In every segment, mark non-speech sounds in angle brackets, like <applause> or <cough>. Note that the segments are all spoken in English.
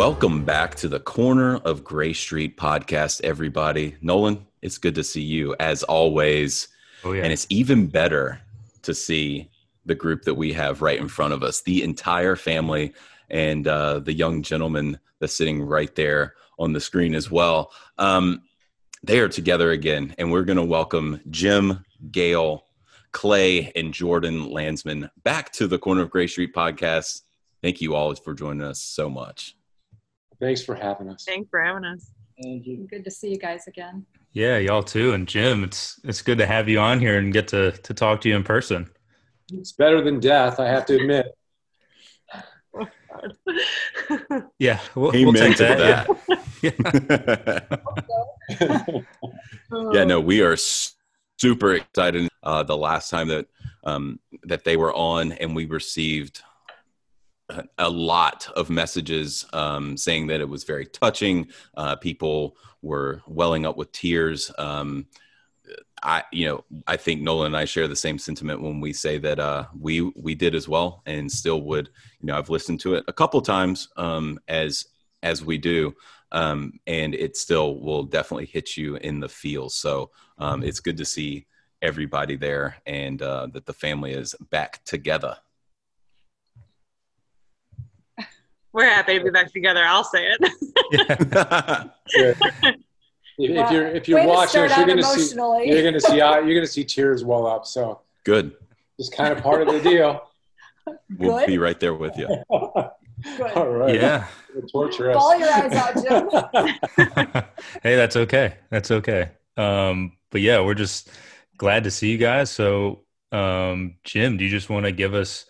Welcome back to the Corner of Grey Street podcast, everybody. Nolan, it's good to see you as always. Oh, yeah. And it's even better to see the group that we have right in front of us, the entire family and uh, the young gentleman that's sitting right there on the screen as well. Um, they are together again, and we're going to welcome Jim, Gail, Clay, and Jordan Landsman back to the Corner of Grey Street podcast. Thank you all for joining us so much. Thanks for having us. Thanks for having us. Thank you. Good to see you guys again. Yeah, y'all too. And Jim, it's it's good to have you on here and get to to talk to you in person. It's better than death, I have to admit. <laughs> Yeah, we'll, we'll take that. that. Yeah. <laughs> <laughs> yeah, no, we are super excited. Uh, the last time that um, that they were on, and we received a, lot of messages um, saying that it was very touching. Uh, people were welling up with tears. Um, I, you know, I think Nolan and I share the same sentiment when we say that uh, we we did as well, and still would. You know, I've listened to it a couple times um, as as we do, um, and it still will definitely hit you in the feels. So um, it's good to see everybody there, and uh, that the family is back together. We're happy to be back together. I'll say it. Yeah. Good. <laughs> If, if you're if you're Way watching start us, you're gonna see you're gonna see uh, <laughs> you're gonna see tears well up. So good. it's kind of part of the deal. We'll Good. be right there with you. Good. All right. yeah. Torture us. Ball your eyes out, Jim. <laughs> hey, that's okay. That's okay. Um, but yeah, we're just glad to see you guys. So, um, Jim, do you just want to give us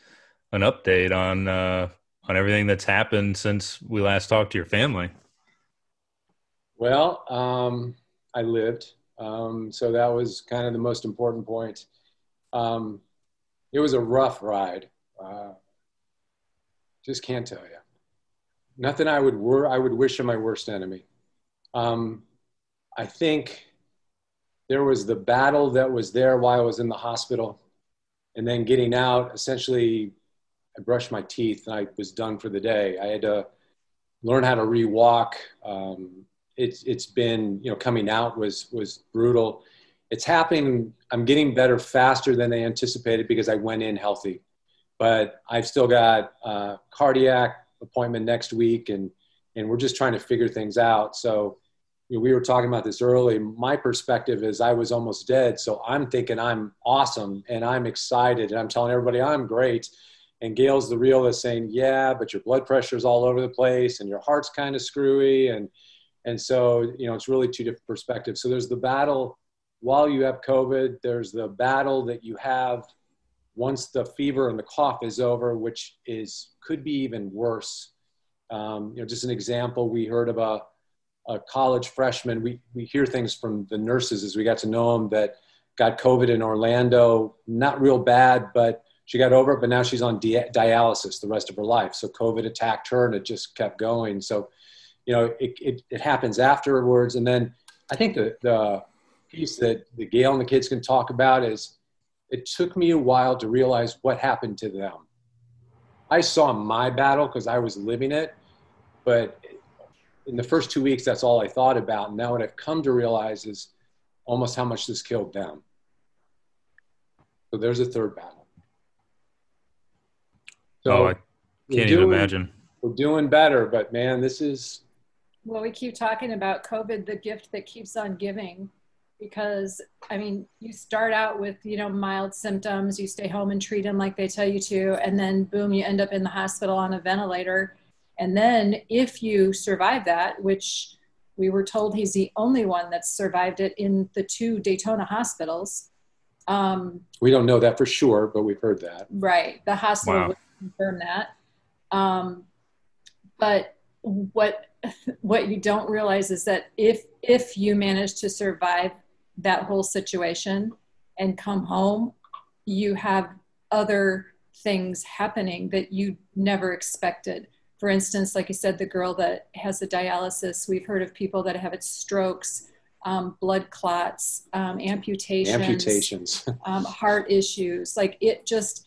an update on uh, on everything that's happened since we last talked to your family? Well, um, I lived, um, so that was kind of the most important point. Um, it was a rough ride. Uh, just can't tell you. Nothing I would wor- I would wish on my worst enemy. Um, I think there was the battle that was there while I was in the hospital, and then getting out. Essentially, I brushed my teeth and I was done for the day. I had to learn how to re-walk. Um, it's it's been you know coming out was was brutal. It's happening. I'm getting better faster than they anticipated because I went in healthy, but I've still got a cardiac appointment next week, and and we're just trying to figure things out. So. You know, we were talking about this early. My perspective is I was almost dead, so I'm thinking I'm awesome and I'm excited, and I'm telling everybody I'm great. And Gail's the realist saying, "Yeah, but your blood pressure's all over the place, and your heart's kind of screwy, and and so, you know, it's really two different perspectives. So there's the battle while you have COVID, there's the battle that you have once the fever and the cough is over, which is could be even worse. Um, you know, just an example, we heard of a, a college freshman. We, we hear things from the nurses as we got to know them that got COVID in Orlando, not real bad, but she got over it, but now she's on di- dialysis the rest of her life. So COVID attacked her and it just kept going. So you know, it, it, it happens afterwards. And then I think the, the piece that the Gail and the kids can talk about is it took me a while to realize what happened to them. I saw my battle because I was living it, but in the first two weeks, that's all I thought about. And now what I've come to realize is almost how much this killed them. So there's a third battle. So oh, I can't even imagine. We're doing better, but man, this is Well, we keep talking about COVID, the gift that keeps on giving. Because, I mean, you start out with, you know, mild symptoms, you stay home and treat them like they tell you to, and then boom, you end up in the hospital on a ventilator. And then if you survive that, which we were told he's the only one that's survived it in the two Daytona hospitals. Um, We don't know that for sure, but we've heard that. Right. The hospital Wow. Confirm that. Um, but what what you don't realize is that if if you manage to survive that whole situation and come home, you have other things happening that you never expected. For instance, like you said, the girl that has the dialysis, we've heard of people that have had strokes, um, blood clots, um, amputations, Amputations. <laughs> um, heart issues. Like it just,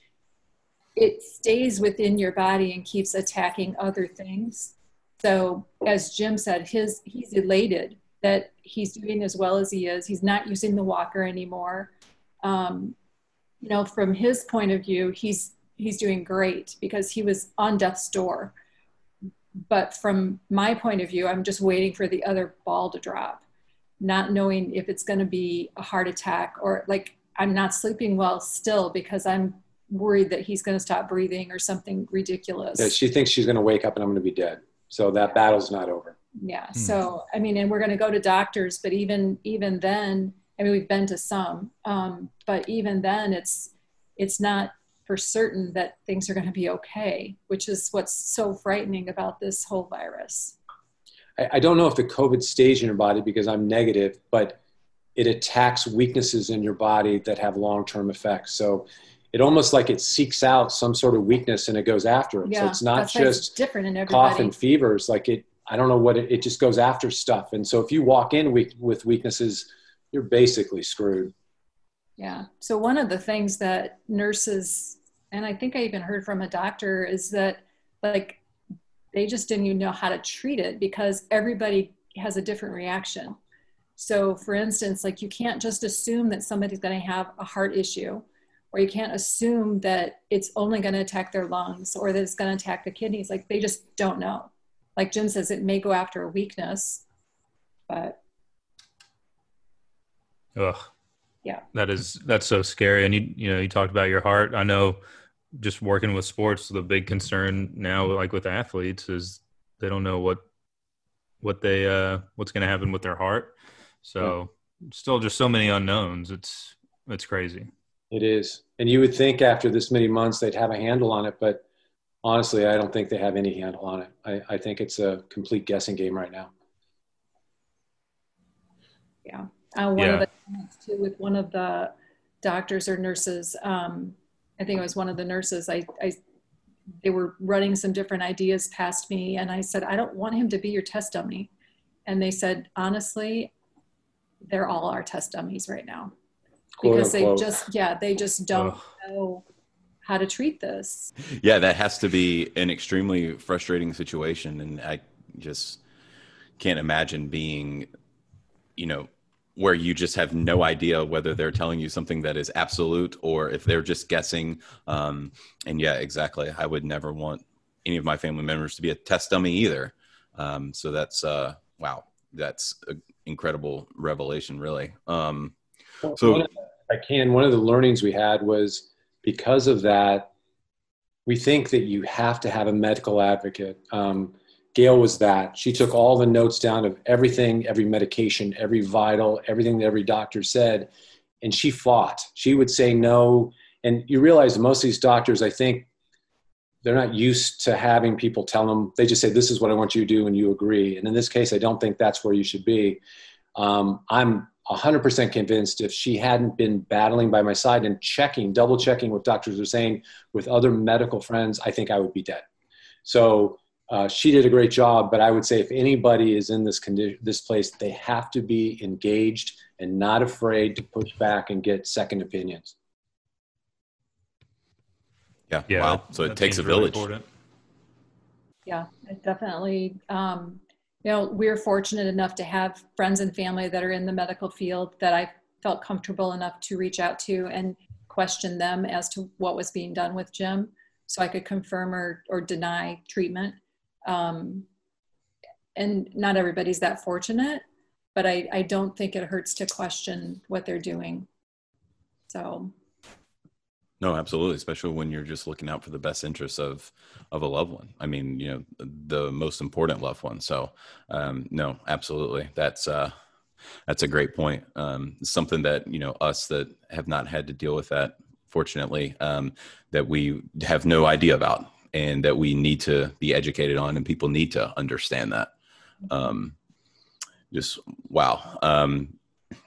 it stays within your body and keeps attacking other things. So as Jim said, his he's elated that he's doing as well as he is. He's not using the walker anymore. Um, you know, from his point of view, he's he's doing great because he was on death's door. But from my point of view, I'm just waiting for the other ball to drop, not knowing if it's going to be a heart attack or like I'm not sleeping well still because I'm worried that he's going to stop breathing or something ridiculous. Yeah, she thinks she's going to wake up and I'm going to be dead. So that battle's not over. Yeah. Hmm. So I mean, and we're going to go to doctors, but even even then, I mean, we've been to some, um, but even then, it's it's not for certain that things are going to be okay, which is what's so frightening about this whole virus. I, I don't know if the COVID stays in your body because I'm negative, but it attacks weaknesses in your body that have long-term effects. So it almost like it seeks out some sort of weakness and it goes after it. Yeah, so it's not just different in everybody. cough and fevers. Like it, I don't know what it, it just goes after stuff. And so if you walk in weak, with weaknesses, you're basically screwed. Yeah. So one of the things that nurses, and I think I even heard from a doctor, is that like they just didn't even know how to treat it because everybody has a different reaction. So, for instance, like you can't just assume that somebody's going to have a heart issue, or you can't assume that it's only going to attack their lungs or that it's going to attack the kidneys. Like they just don't know. Like Jim says, it may go after a weakness, but. Ugh. Yeah. That is that's so scary. And you you know you talked about your heart. I know just working with sports, the big concern now, like with athletes, is they don't know what what they uh what's going to happen with their heart so yeah. still just so many unknowns. It's it's crazy. It is. And you would think after this many months they'd have a handle on it, but honestly, I don't think they have any handle on it. I, I think it's a complete guessing game right now. Yeah. Uh, one yeah. of the too with one of the doctors or nurses, um, I think it was one of the nurses, I, I they were running some different ideas past me and I said, I don't want him to be your test dummy. And they said, honestly, they're all our test dummies right now Quote because unquote. they just yeah they just don't Ugh. know how to treat this yeah that has to be an extremely frustrating situation and i just can't imagine being you know where you just have no idea whether they're telling you something that is absolute or if they're just guessing um, and yeah exactly i would never want any of my family members to be a test dummy either um, so that's uh, wow that's an incredible revelation, really. Um, so, the, I can. One of the learnings we had was because of that, we think that you have to have a medical advocate. Um, Gail was that. She took all the notes down of everything, every medication, every vital, everything that every doctor said, and she fought. She would say no. And you realize most of these doctors, I think, they're not used to having people tell them they just say this is what i want you to do and you agree and in this case i don't think that's where you should be um, i'm 100% convinced if she hadn't been battling by my side and checking double checking what doctors were saying with other medical friends i think i would be dead so uh, she did a great job but i would say if anybody is in this condition this place they have to be engaged and not afraid to push back and get second opinions yeah. yeah wow. So it takes a village. Really yeah, it definitely. Um, you know, we're fortunate enough to have friends and family that are in the medical field that I felt comfortable enough to reach out to and question them as to what was being done with Jim so I could confirm or, or deny treatment. Um, and not everybody's that fortunate, but I, I don't think it hurts to question what they're doing. So no, absolutely, especially when you're just looking out for the best interests of of a loved one. I mean, you know, the most important loved one. So, um, no, absolutely, that's uh, that's a great point. Um, something that you know us that have not had to deal with that, fortunately, um, that we have no idea about, and that we need to be educated on, and people need to understand that. Um, just wow. Um,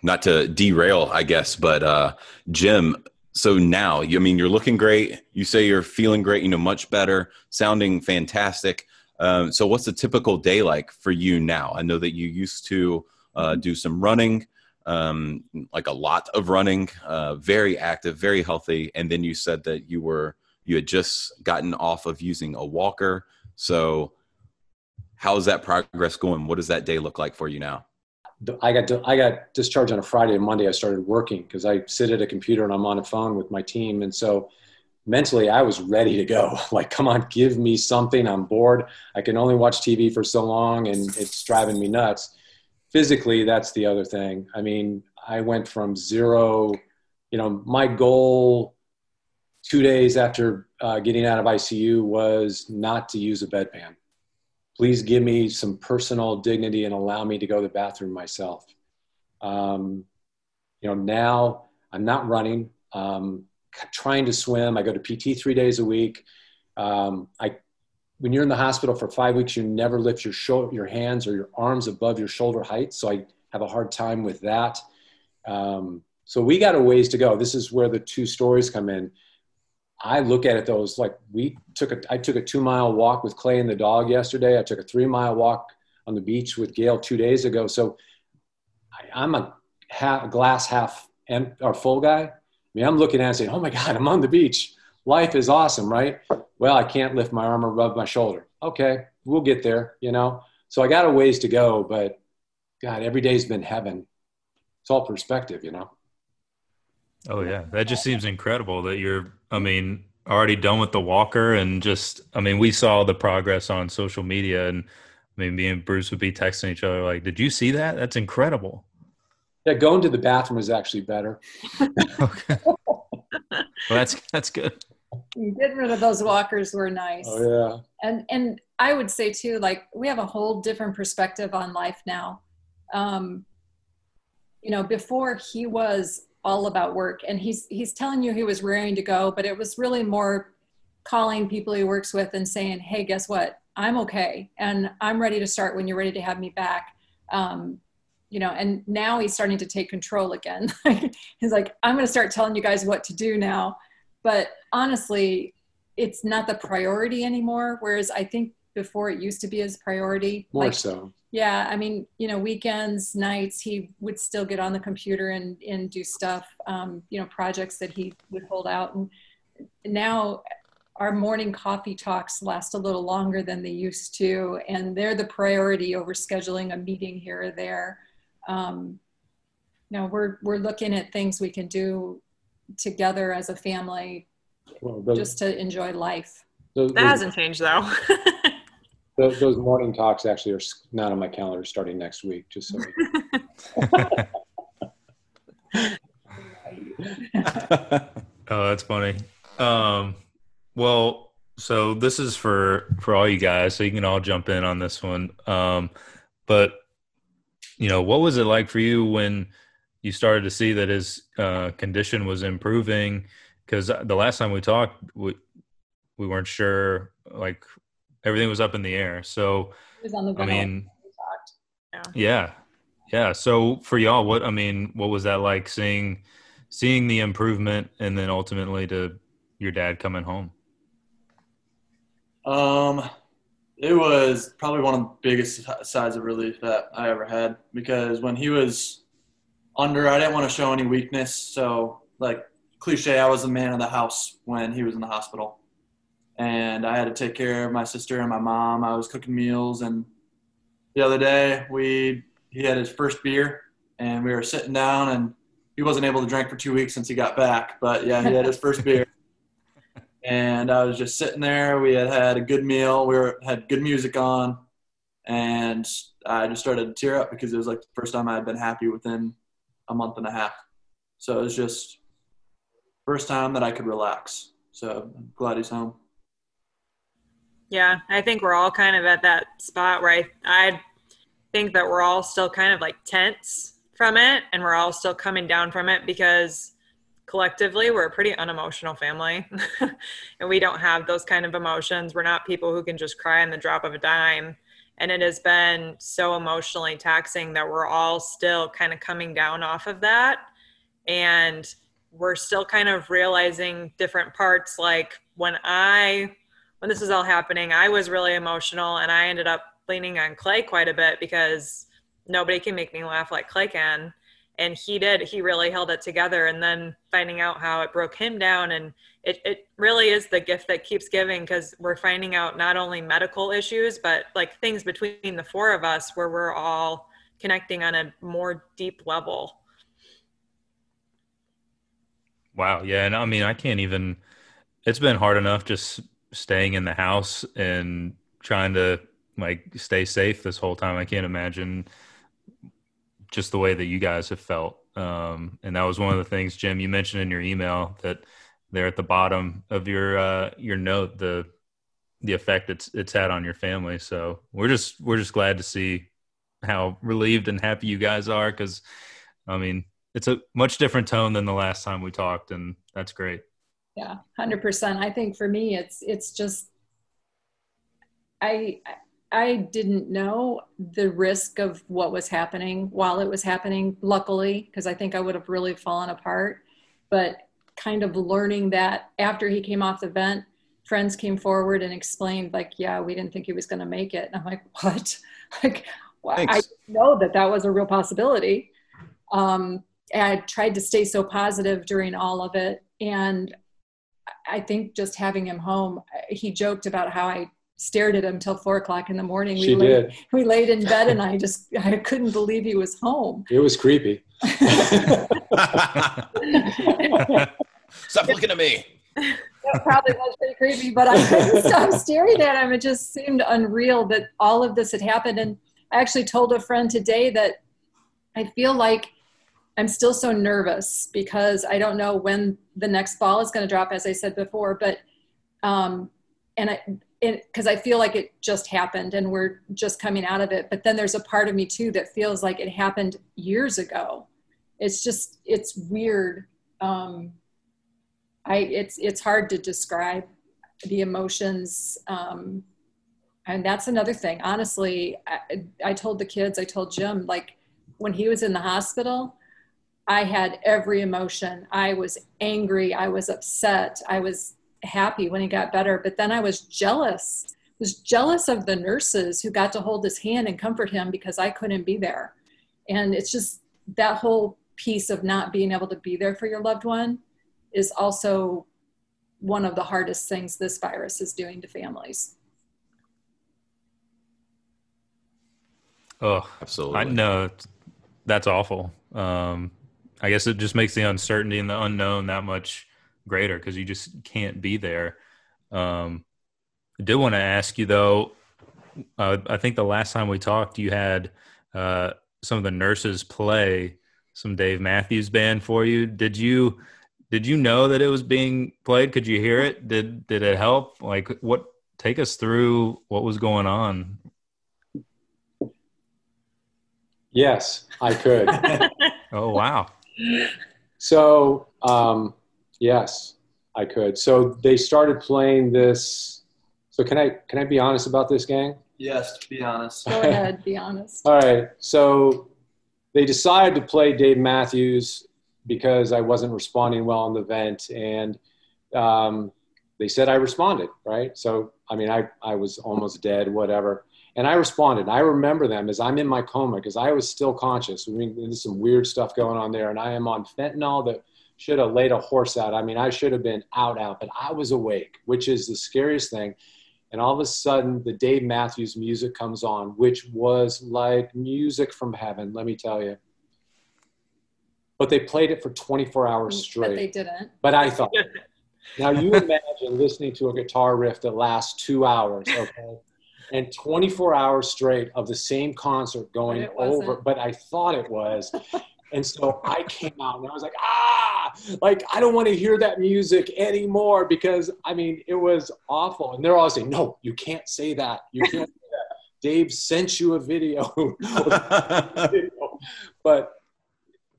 not to derail, I guess, but uh, Jim so now i mean you're looking great you say you're feeling great you know much better sounding fantastic um, so what's a typical day like for you now i know that you used to uh, do some running um, like a lot of running uh, very active very healthy and then you said that you were you had just gotten off of using a walker so how's that progress going? What does that day look like for you now? I got I got discharged on a Friday and Monday I started working because I sit at a computer and I'm on a phone with my team. And so mentally I was ready to go. <laughs> Like come on give me something. I'm bored. I can only watch TV for so long and it's driving me nuts. Physically that's the other thing. I mean I went from zero you know my goal two days after uh, getting out of ICU was not to use a bedpan please give me some personal dignity and allow me to go to the bathroom myself. Um, you know, now I'm not running, um, trying to swim. I go to PT three days a week. Um, I, when you're in the hospital for five weeks, you never lift your shoulder, your hands or your arms above your shoulder height. So I have a hard time with that. Um, so we got a ways to go. This is where the two stories come in. I look at it though as like we took a I took a two mile walk with Clay and the dog yesterday. I took a three mile walk on the beach with Gail two days ago. So I, am a half, glass half empty or full guy. I mean, I'm looking at it and saying, "Oh my God, I'm on the beach. Life is awesome, right?" Well, I can't lift my arm or rub my shoulder. Okay, we'll get there, you know. So I got a ways to go, but God, every day's been heaven. It's all perspective, you know. Oh yeah, that just seems incredible that you're. I mean, already done with the walker, and just. I mean, we saw the progress on social media, and I mean, me and Bruce would be texting each other like, "Did you see that? That's incredible." Yeah, going to the bathroom is actually better. <laughs> okay. well, that's that's good. Getting rid of those walkers were nice. Oh yeah. And and I would say too, like we have a whole different perspective on life now. Um, you know, before he was all about work. And he's he's telling you he was raring to go but it was really more calling people he works with and saying hey guess what? I'm okay and i'm ready to start when you're ready to have me back. Um, you know and now he's starting to take control again. <laughs> He's like i'm going to start telling you guys what to do now. But honestly it's not the priority anymore whereas i think before it used to be his priority. More like, so yeah i mean you know weekends nights he would still get on the computer and, and do stuff um, you know projects that he would hold out. And now our morning coffee talks last a little longer than they used to and they're the priority over scheduling a meeting here or there. Um, you know we're we're looking at things we can do together as a family well, those, just to enjoy life. those, that hasn't changed though <laughs> those, those, morning talks actually are not on my calendar starting next week, just so. <laughs> <laughs> oh, that's funny. Um, well, so this is for for all you guys, so you can all jump in on this one. Um, but you know, what was it like for you when you started to see that his uh, condition was improving? Because the last time we talked, we we weren't sure like everything was up in the air. So I mean, yeah. yeah, yeah. So for y'all, what I mean, what was that like seeing seeing the improvement and then ultimately to your dad coming home? Um, it was probably one of the biggest sides of relief that I ever had because when he was under, I didn't want to show any weakness. So, like cliche, I was the man of the house when he was in the hospital and I had to take care of my sister and my mom. I was cooking meals, and the other day we he had his first beer, and we were sitting down, and he wasn't able to drink for two weeks since he got back. But yeah, he had his first beer, <laughs> and I was just sitting there. We had had a good meal. We were had good music on, and I just started to tear up because it was like the first time I had been happy within a month and a half. So it was just first time that I could relax. So I'm glad he's home. Yeah, I think we're all kind of at that spot where I, I think that we're all still kind of like tense from it and we're all still coming down from it because collectively we're a pretty unemotional family <laughs> and we don't have those kind of emotions. We're not people who can just cry in the drop of a dime. And it has been so emotionally taxing that we're all still kind of coming down off of that. And we're still kind of realizing different parts. Like when I when this was all happening, I was really emotional and I ended up leaning on Clay quite a bit because nobody can make me laugh like Clay can. and he did he really held it together and then finding out how it broke him down and it, it really is the gift that keeps giving because we're finding out not only medical issues but like things between the four of us where we're all connecting on a more deep level wow yeah and i mean i can't even it's been hard enough just staying in the house and trying to like stay safe this whole time i can't imagine just the way that you guys have felt. Um, and that was one of the things, Jim, you mentioned in your email that there at the bottom of your uh, your note the the effect it's it's had on your family. So we're just we're just glad to see how relieved and happy you guys are because I mean it's a much different tone than the last time we talked, and that's great. Yeah, hundred percent. I think for me, it's it's just I I didn't know the risk of what was happening while it was happening, luckily, because I think I would have really fallen apart. But kind of learning that after he came off the vent, friends came forward and explained, like, yeah, we didn't think he was going to make it. And I'm like, <laughs> what? like, well, I know that that was a real possibility. Um, I tried to stay so positive during all of it. And I think just having him home, he joked about how I stared at him till four o'clock in the morning. She we laid, did. We laid in bed and <laughs> I just I couldn't believe he was home. It was creepy. <laughs> <laughs> Stop looking at me. That probably was pretty creepy, but I couldn't stop staring at him. It just seemed unreal that all of this had happened. And I actually told a friend today that I feel like I'm still so nervous because I don't know when the next ball is going to drop, as I said before. But um, and I because I feel like it just happened and we're just coming out of it. But then there's a part of me too that feels like it happened years ago. It's just it's weird. Um, I it's it's hard to describe the emotions. Um, and that's another thing. Honestly, I, I told the kids, I told Jim, like when he was in the hospital, I had every emotion. I was angry. I was upset. I was happy when he got better, but then I was jealous. I was jealous of the nurses who got to hold his hand and comfort him because I couldn't be there. And it's just that whole piece of not being able to be there for your loved one is also one of the hardest things this virus is doing to families. Oh, absolutely. I know that's awful. Um, I guess it just makes the uncertainty and the unknown that much greater because you just can't be there. Um, I did want to ask you though. Uh, I think the last time we talked, you had uh, some of the nurses play some Dave Matthews Band for you. Did you did you know that it was being played? Could you hear it? Did did it help? Like what? Take us through what was going on. Yes, I could. <laughs> oh wow! So um, Yes, I could. So they started playing this. So can I can I be honest about this, gang? Yes, be honest. Go ahead, be honest. <laughs> All right. So they decided to play Dave Matthews because I wasn't responding well on the vent, and um, they said I responded right. So I mean, I I was almost dead, whatever. And I responded. I remember them as I'm in my coma because I was still conscious. I mean, there's some weird stuff going on there, and I am on fentanyl that should have laid a horse out. I mean, I should have been out, out, but I was awake, which is the scariest thing. And all of a sudden, the Dave Matthews music comes on, which was like music from heaven, let me tell you. But they played it for 24 hours straight. But they didn't. But I thought. <laughs> now you imagine listening to a guitar riff that lasts two hours, okay? And 24 hours straight of the same concert going over, but I thought it was. <laughs> And so I came out and I was like, ah, like I don't want to hear that music anymore because I mean it was awful. And they're all saying, no, you can't say that. You can't say that. Dave sent you a video. <laughs> but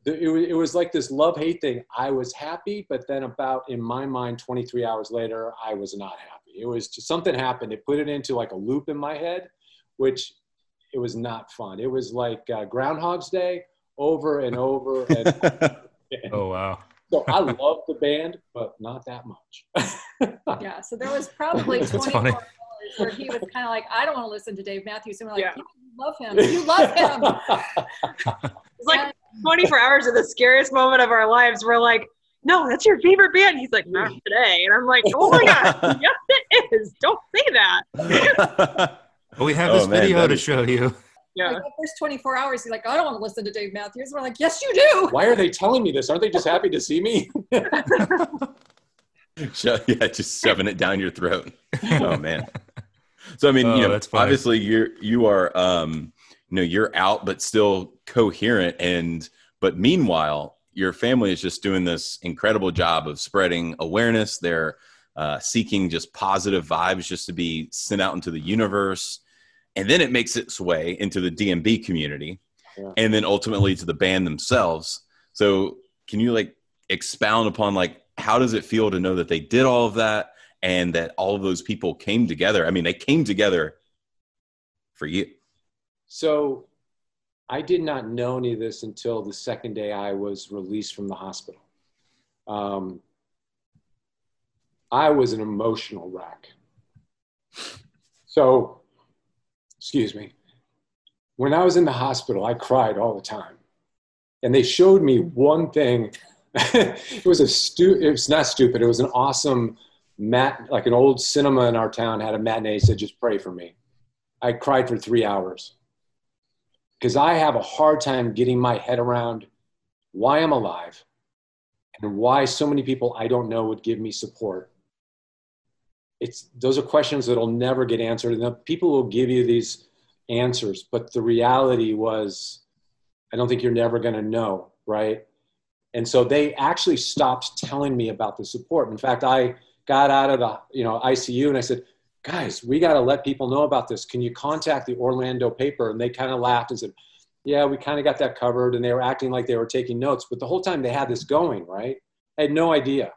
it, it was like this love hate thing. I was happy, but then about in my mind, 23 hours later, I was not happy. It was just something happened. It put it into like a loop in my head, which it was not fun. It was like uh, Groundhog's Day over and over. <laughs> And, oh wow! So I love the band, but not that much. <laughs> yeah. So there was probably 24 hours where he was kind of like, I don't want to listen to Dave Matthews. And we're like, yeah. you love him. You love him. <laughs> it's like 24 hours of the scariest moment of our lives. We're like, no, that's your favorite band. He's like, not today. And I'm like, oh my God, <laughs> yes, it is. Don't say that. Well, <laughs> we have Oh, this man, video to is- show you. Yeah. Like the first 24 hours, he's like, I don't want to listen to Dave Matthews. We're like, yes, you do. Why are they telling me this? Aren't they just happy to see me? <laughs> Yeah, just shoving it down your throat. Oh man. So I mean, Oh, you know, that's obviously you're you are um you know, you're out but still coherent and but meanwhile, your family is just doing this incredible job of spreading awareness. They're uh, seeking just positive vibes just to be sent out into the universe. And then it makes its way into the DMB community Yeah. and then ultimately to the band themselves. So can you like expound upon like how does it feel to know that they did all of that and that all of those people came together? I mean, they came together for you. So I did not know any of this until the second day I was released from the hospital. Um, I was an emotional wreck. So, excuse me. When I was in the hospital, I cried all the time. And they showed me one thing. <laughs> it was a stu- it was not stupid. It was an awesome mat like an old cinema in our town had a matinee said just pray for me. I cried for 3 hours because I have a hard time getting my head around why I'm alive and why so many people I don't know would give me support. It's those are questions that'll never get answered, and the people will give you these answers, but the reality was, I don't think you're never going to know, right? And so they actually stopped telling me about the support. In fact, I got out of the you know ICU and I said, guys, we got to let people know about this. Can you contact the Orlando paper? And they kind of laughed and said, yeah, we kind of got that covered. And they were acting like they were taking notes. But the whole time they had this going, right? I had no idea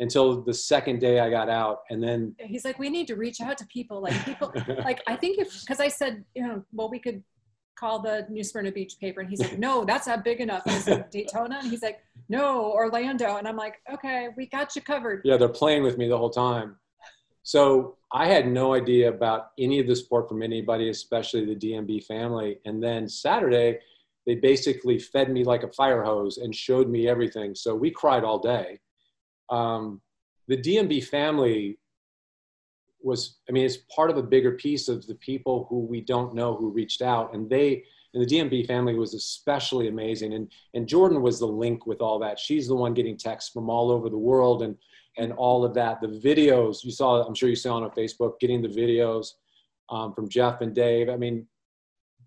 until the second day I got out. And then, He's like, we need to reach out to people. Like people, <laughs> like I think if because I said, you know, well, we could call the New Smyrna Beach paper, and he's like, no, that's not big enough. And said, Daytona, and he's like, no, Orlando, and I'm like, okay, we got you covered. yeah, they're playing with me the whole time. So I had no idea about any of the support from anybody, especially the DMB family. And then Saturday, they basically fed me like a fire hose and showed me everything. So we cried all day. Um, the DMB family was, I mean, it's part of a bigger piece of the people who we don't know who reached out. And they, and the DMB family was especially amazing. And, and Jordan was the link with all that. She's the one getting texts from all over the world and, and all of that. The videos you saw, I'm sure you saw on Facebook, getting the videos um, from Jeff and Dave. I mean,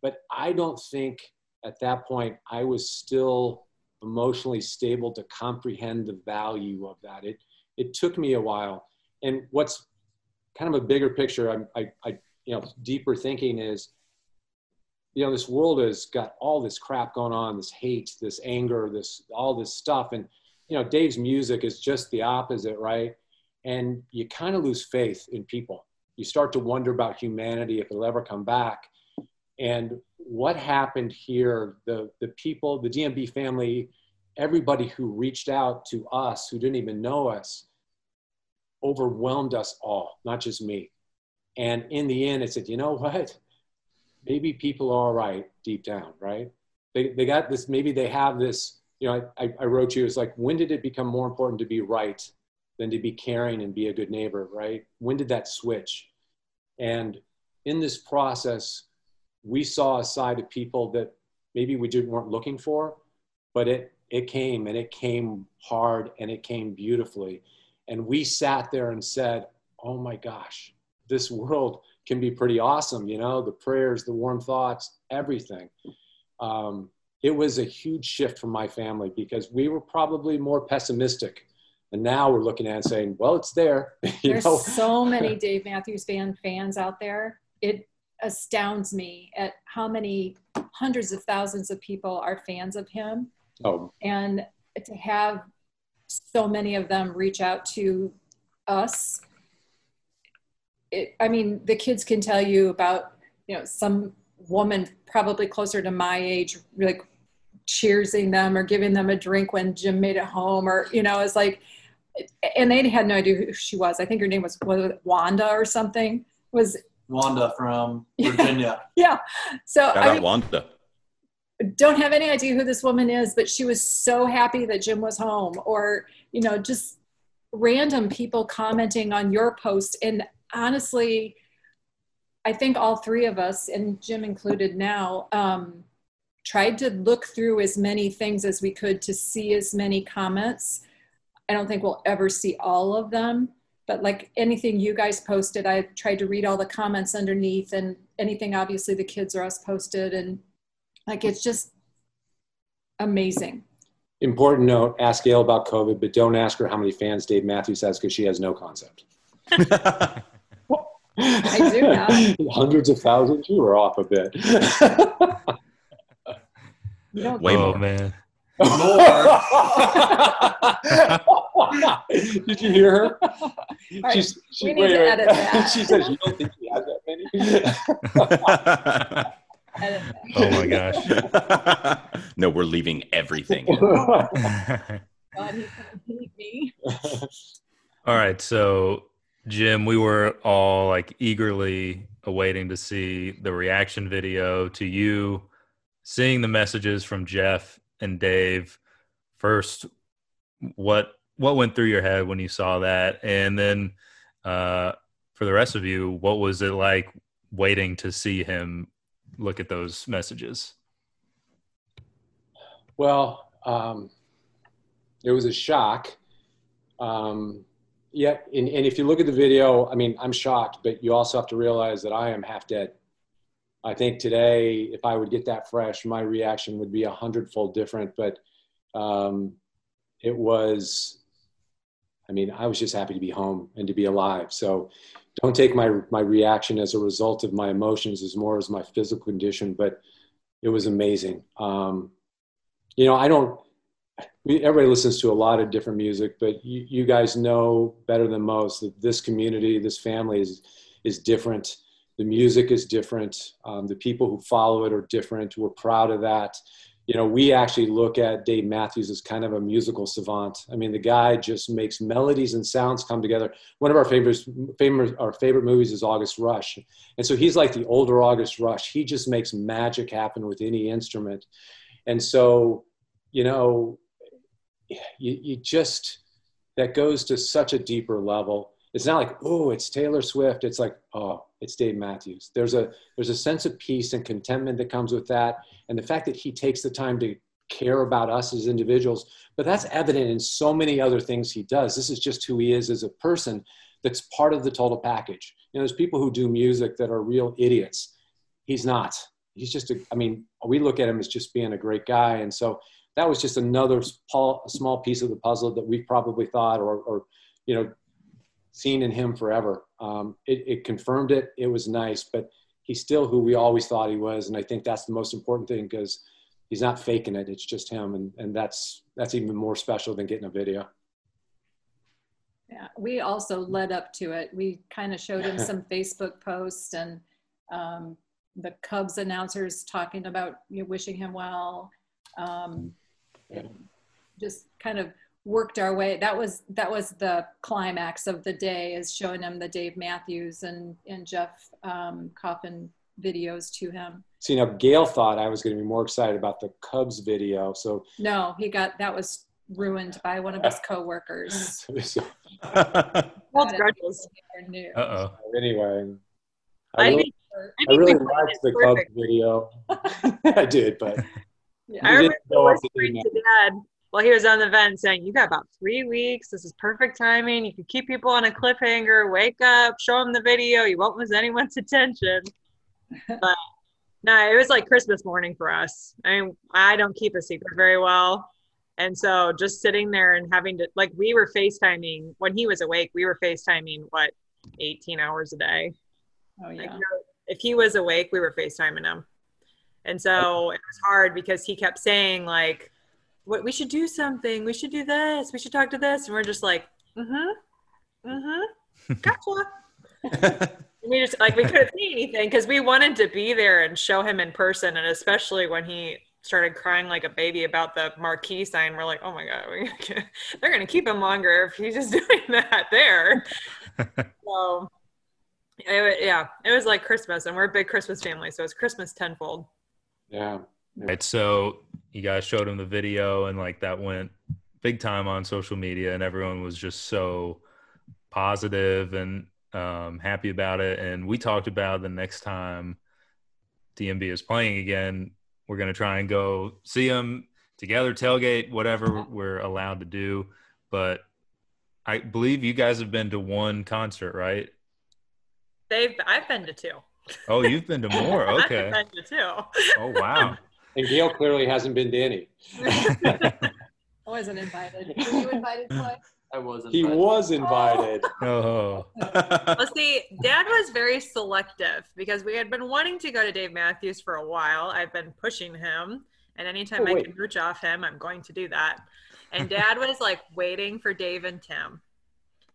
but I don't think at that point I was still emotionally stable to comprehend the value of that. It it took me a while. And what's kind of a bigger picture, I, I, I you know, deeper thinking is, you know, this world has got all this crap going on, this hate, this anger, this all this stuff, and you know, Dave's music is just the opposite, right? And you kind of lose faith in people. You start to wonder about humanity if it'll ever come back. And what happened here, the, the people, the DMB family, everybody who reached out to us who didn't even know us, overwhelmed us all, not just me. And in the end, I said, you know what? Maybe people are all right deep down, right? They, they got this, maybe they have this you know, I, I wrote you, it's like, when did it become more important to be right than to be caring and be a good neighbor, right? When did that switch? And in this process, we saw a side of people that maybe we didn't weren't looking for, but it it came and it came hard and it came beautifully. And we sat there and said, Oh my gosh, this world can be pretty awesome, you know, the prayers, the warm thoughts, everything. Um, it was a huge shift for my family because we were probably more pessimistic. And now we're looking at it and saying, well, it's there. <laughs> There's know? so many Dave Matthews Band fans out there. It astounds me at how many hundreds of thousands of people are fans of him. Oh, And to have so many of them reach out to us. It, I mean, the kids can tell you about, you know, some woman probably closer to my age, like cheersing them or giving them a drink when Jim made it home, or you know, it's like, and they had no idea who she was. I think her name was, was it Wanda or something. Was Wanda from <laughs> Virginia. yeah. So Shout I out mean, Wanda. don't have any idea who this woman is, but she was so happy that Jim was home, or you know, just random people commenting on your post. And honestly, I think all three of us, and Jim included now, um, tried to look through as many things as we could to see as many comments. I don't think we'll ever see all of them, but like anything you guys posted, I tried to read all the comments underneath and anything obviously the kids or us posted. And like it's just amazing. Important note ask Gail about COVID, but don't ask her how many fans Dave Matthews has because she has no concept. <laughs> I do now. Hundreds of thousands, you were off a bit. <laughs> You don't Way oh more. man. <laughs> Did you hear her? right, She's, she, we need to edit <laughs> that. she says, "You don't think he has that many?" <laughs> Oh my gosh. no, we're leaving everything. All that. God, he's gonna hate me. right, so Jim, we were all like eagerly awaiting to see the reaction video to you seeing the messages from Jeff and Dave. First, what what went through your head when you saw that, and then uh, for the rest of you, what was it like waiting to see him look at those messages? Well, um, it was a shock. Um, yeah, and, and if you look at the video, I mean, I'm shocked, but you also have to realize that I am half dead. I think today, if I would get that fresh, my reaction would be a hundredfold different. But um, it was, I mean, I was just happy to be home and to be alive. So don't take my my reaction as a result of my emotions as more as my physical condition. But it was amazing. Um, you know, I don't. Everybody listens to a lot of different music, but you, you guys know better than most that this community, this family is is different. The music is different. Um, the people who follow it are different. We're proud of that. You know, we actually look at Dave Matthews as kind of a musical savant. I mean, the guy just makes melodies and sounds come together. One of our favorites, favorite, our favorite movies is August Rush, and so he's like the older August Rush. He just makes magic happen with any instrument, and so you know, you, you just that goes to such a deeper level. It's not like oh, it's Taylor Swift. It's like oh, it's Dave Matthews. There's a there's a sense of peace and contentment that comes with that, and the fact that he takes the time to care about us as individuals. But that's evident in so many other things he does. This is just who he is as a person. That's part of the total package. You know, there's people who do music that are real idiots. He's not. He's just a. I mean, we look at him as just being a great guy, and so that was just another small, piece of the puzzle that we've probably thought or, or you know, seen in him forever. Um, it, it confirmed it. It was nice, but he's still who we always thought he was, and I think that's the most important thing because he's not faking it. It's just him, and and that's that's even more special than getting a video. Yeah, we also led up to it. We kind of showed him <laughs> some Facebook posts and um, the Cubs announcers talking about you know, wishing him well. Um, and just kind of worked our way. That was that was the climax of the day, is showing him the Dave Matthews and and Jeff um, Coffin videos to him. See now, Gail thought I was going to be more excited about the Cubs video, so No, he got that was ruined by one of his <laughs> coworkers. <laughs> so Hold grudges. New. Uh oh. anyway, I, I really, think, I I really liked it the Cubs video. <laughs> I did, but Yeah. I remember didn't go up to whispering to Dad while he was on the vent saying, "You got about three weeks. This is perfect timing. You can keep people on a cliffhanger. Wake up, show them the video. You won't lose anyone's attention." <laughs> But no, it was like Christmas morning for us. I mean, I don't keep a secret very well, and so just sitting there and having to like we were FaceTiming when he was awake. We were FaceTiming what 18 hours a day. Oh Like, yeah. know, if he was awake, we were FaceTiming him. And so it was hard because he kept saying, like, what we should do something, we should do this, we should talk to this. And we're just like, mm-hmm, mm-hmm, <laughs> gotcha. We just like we couldn't see anything because we wanted to be there and show him in person. And especially when he started crying like a baby about the marquee sign, we're like, oh my God, we they're gonna keep him longer if he's just <laughs> doing that there. <laughs> So it, yeah, it was like Christmas, and we're a big Christmas family, so it's Christmas tenfold. yeah. Right. So you guys showed him the video and like that went big time on social media and everyone was just so positive and um, happy about it. And we talked about the next time DMB is playing again, we're going to try and go see him together, tailgate, whatever we're allowed to do. But I believe you guys have been to one concert, right? They've I've been to two. Oh, you've been to more. Okay. <laughs> I've been to two. Oh wow. And Gail clearly hasn't been to any. <laughs> I wasn't invited. Were you invited, Clay? I wasn't. He but- was invited. <laughs> Oh. well, see, Dad was very selective because we had been wanting to go to Dave Matthews for a while. I've been pushing him, and anytime Oh, I can mooch off him, I'm going to do that. And Dad was like waiting for Dave and Tim,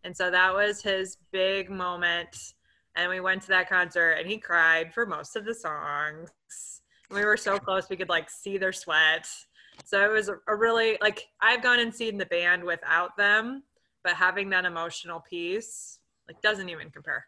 and so that was his big moment. And we went to that concert, and he cried for most of the songs. We were so close; we could like see their sweat. So it was a, really like I've gone and seen the band without them, but having that emotional piece like doesn't even compare.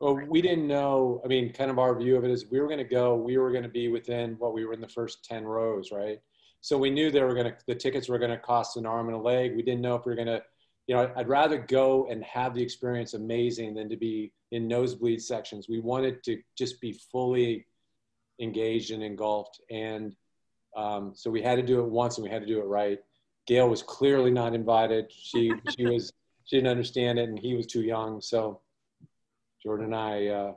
Well, we didn't know. I mean, kind of our view of it is we were going to go. We were going to be within what we were in the first ten rows, right? So we knew they were going to. The tickets were going to cost an arm and a leg. We didn't know if we were going to. You know, I'd rather go and have the experience amazing than to be in nosebleed sections. We wanted to just be fully engaged and engulfed, and um, so we had to do it once, and we had to do it right. Gail was clearly not invited. She she <laughs> was she didn't understand it, and he was too young. So Jordan and I, uh,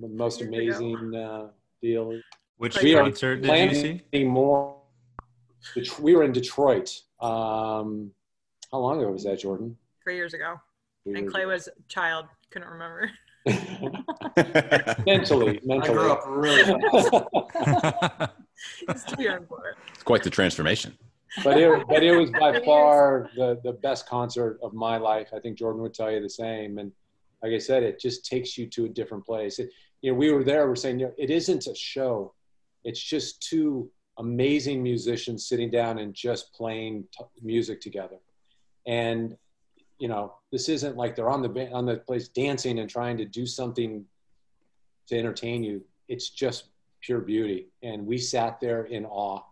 the most amazing uh, deal. Which We are concert did you see? planning more. We were in Detroit. Um, how long ago was that, Jordan? Three years ago, We and were- Clay was a child, couldn't remember. <laughs> mentally, I grew up really fast. <laughs> He's too young for it. it's quite the transformation. but it, but it was by <laughs> far the, the best concert of my life. I think Jordan would tell you the same. And like I said, it just takes you to a different place. It, you know, we were there. We're saying, you know, it isn't a show. It's just two amazing musicians sitting down and just playing t- music together. And you know, this isn't like they're on the on the place dancing and trying to do something to entertain you. It's just pure beauty. And we sat there in awe.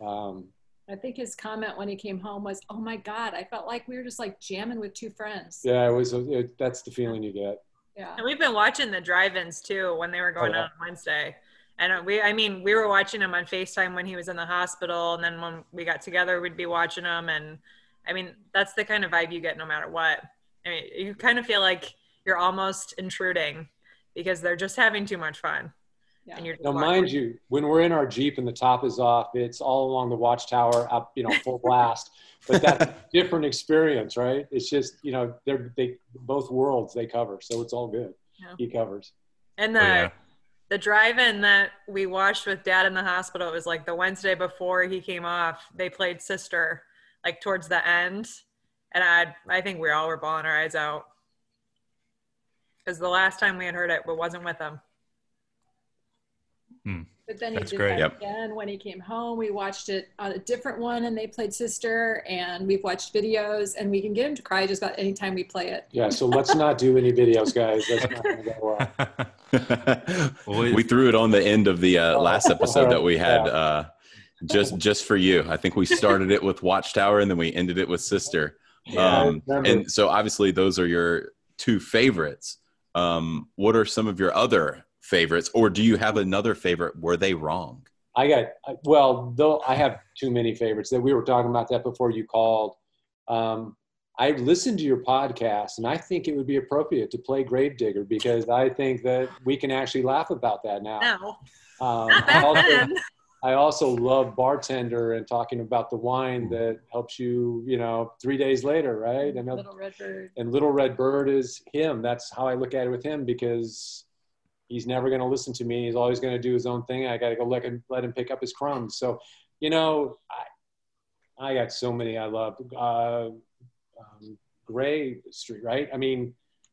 Um, I think his comment when he came home was, "Oh my God, I felt like we were just like jamming with two friends." Yeah, it was. It, that's the feeling you get. Yeah. And we've been watching the drive-ins too when they were going Oh, yeah. on Wednesday. And uh, we, I mean, we were watching him on FaceTime when he was in the hospital, and then when we got together, we'd be watching him. And I mean, that's the kind of vibe you get no matter what. I mean, you kind of feel like you're almost intruding because they're just having too much fun. Yeah. And you're just Now, watching. mind you, when we're in our Jeep and the top is off, it's all along the watchtower up, you know, full <laughs> blast. But that's different experience, right? It's just, you know, they're they both worlds they cover, so it's all good. Yeah. He covers. And Oh, the yeah. the drive-in that we watched with dad in the hospital it was like the wednesday before he came off they played sister like towards the end and i i think we all were bawling our eyes out because the last time we had heard it it wasn't with them But then he That's did great. that Yep. again when he came home. We watched it on a different one, and they played Sister. And we've watched videos, and we can get him to cry just about any time we play it. Yeah, so let's not do any videos, guys. That's not gonna go well. Well, <laughs> we threw it on the end of the uh, last <laughs> episode that we had Yeah. uh, just <laughs> just for you. I think we started it with Watchtower and then we ended it with Sister. Um, I and so obviously those are your two favorites. Um, what are some of your other favorites, or do you have another favorite? Were they wrong? I got well, though I have too many favorites. That we were talking about that before you called. Um, I listened to your podcast, and I think it would be appropriate to play Gravedigger because I think that we can actually laugh about that now. no Um, not back also, then I also love bartender and talking about the wine that helps you, you know, three days later, right? And, Little Red Bird. and Little Red Bird is him. That's how I look at it with him because he's never going to listen to me. He's always going to do his own thing. I got to go let him, let him pick up his crumbs. So, you know, I, I got so many I love. Uh, um, Grey Street, right? I mean,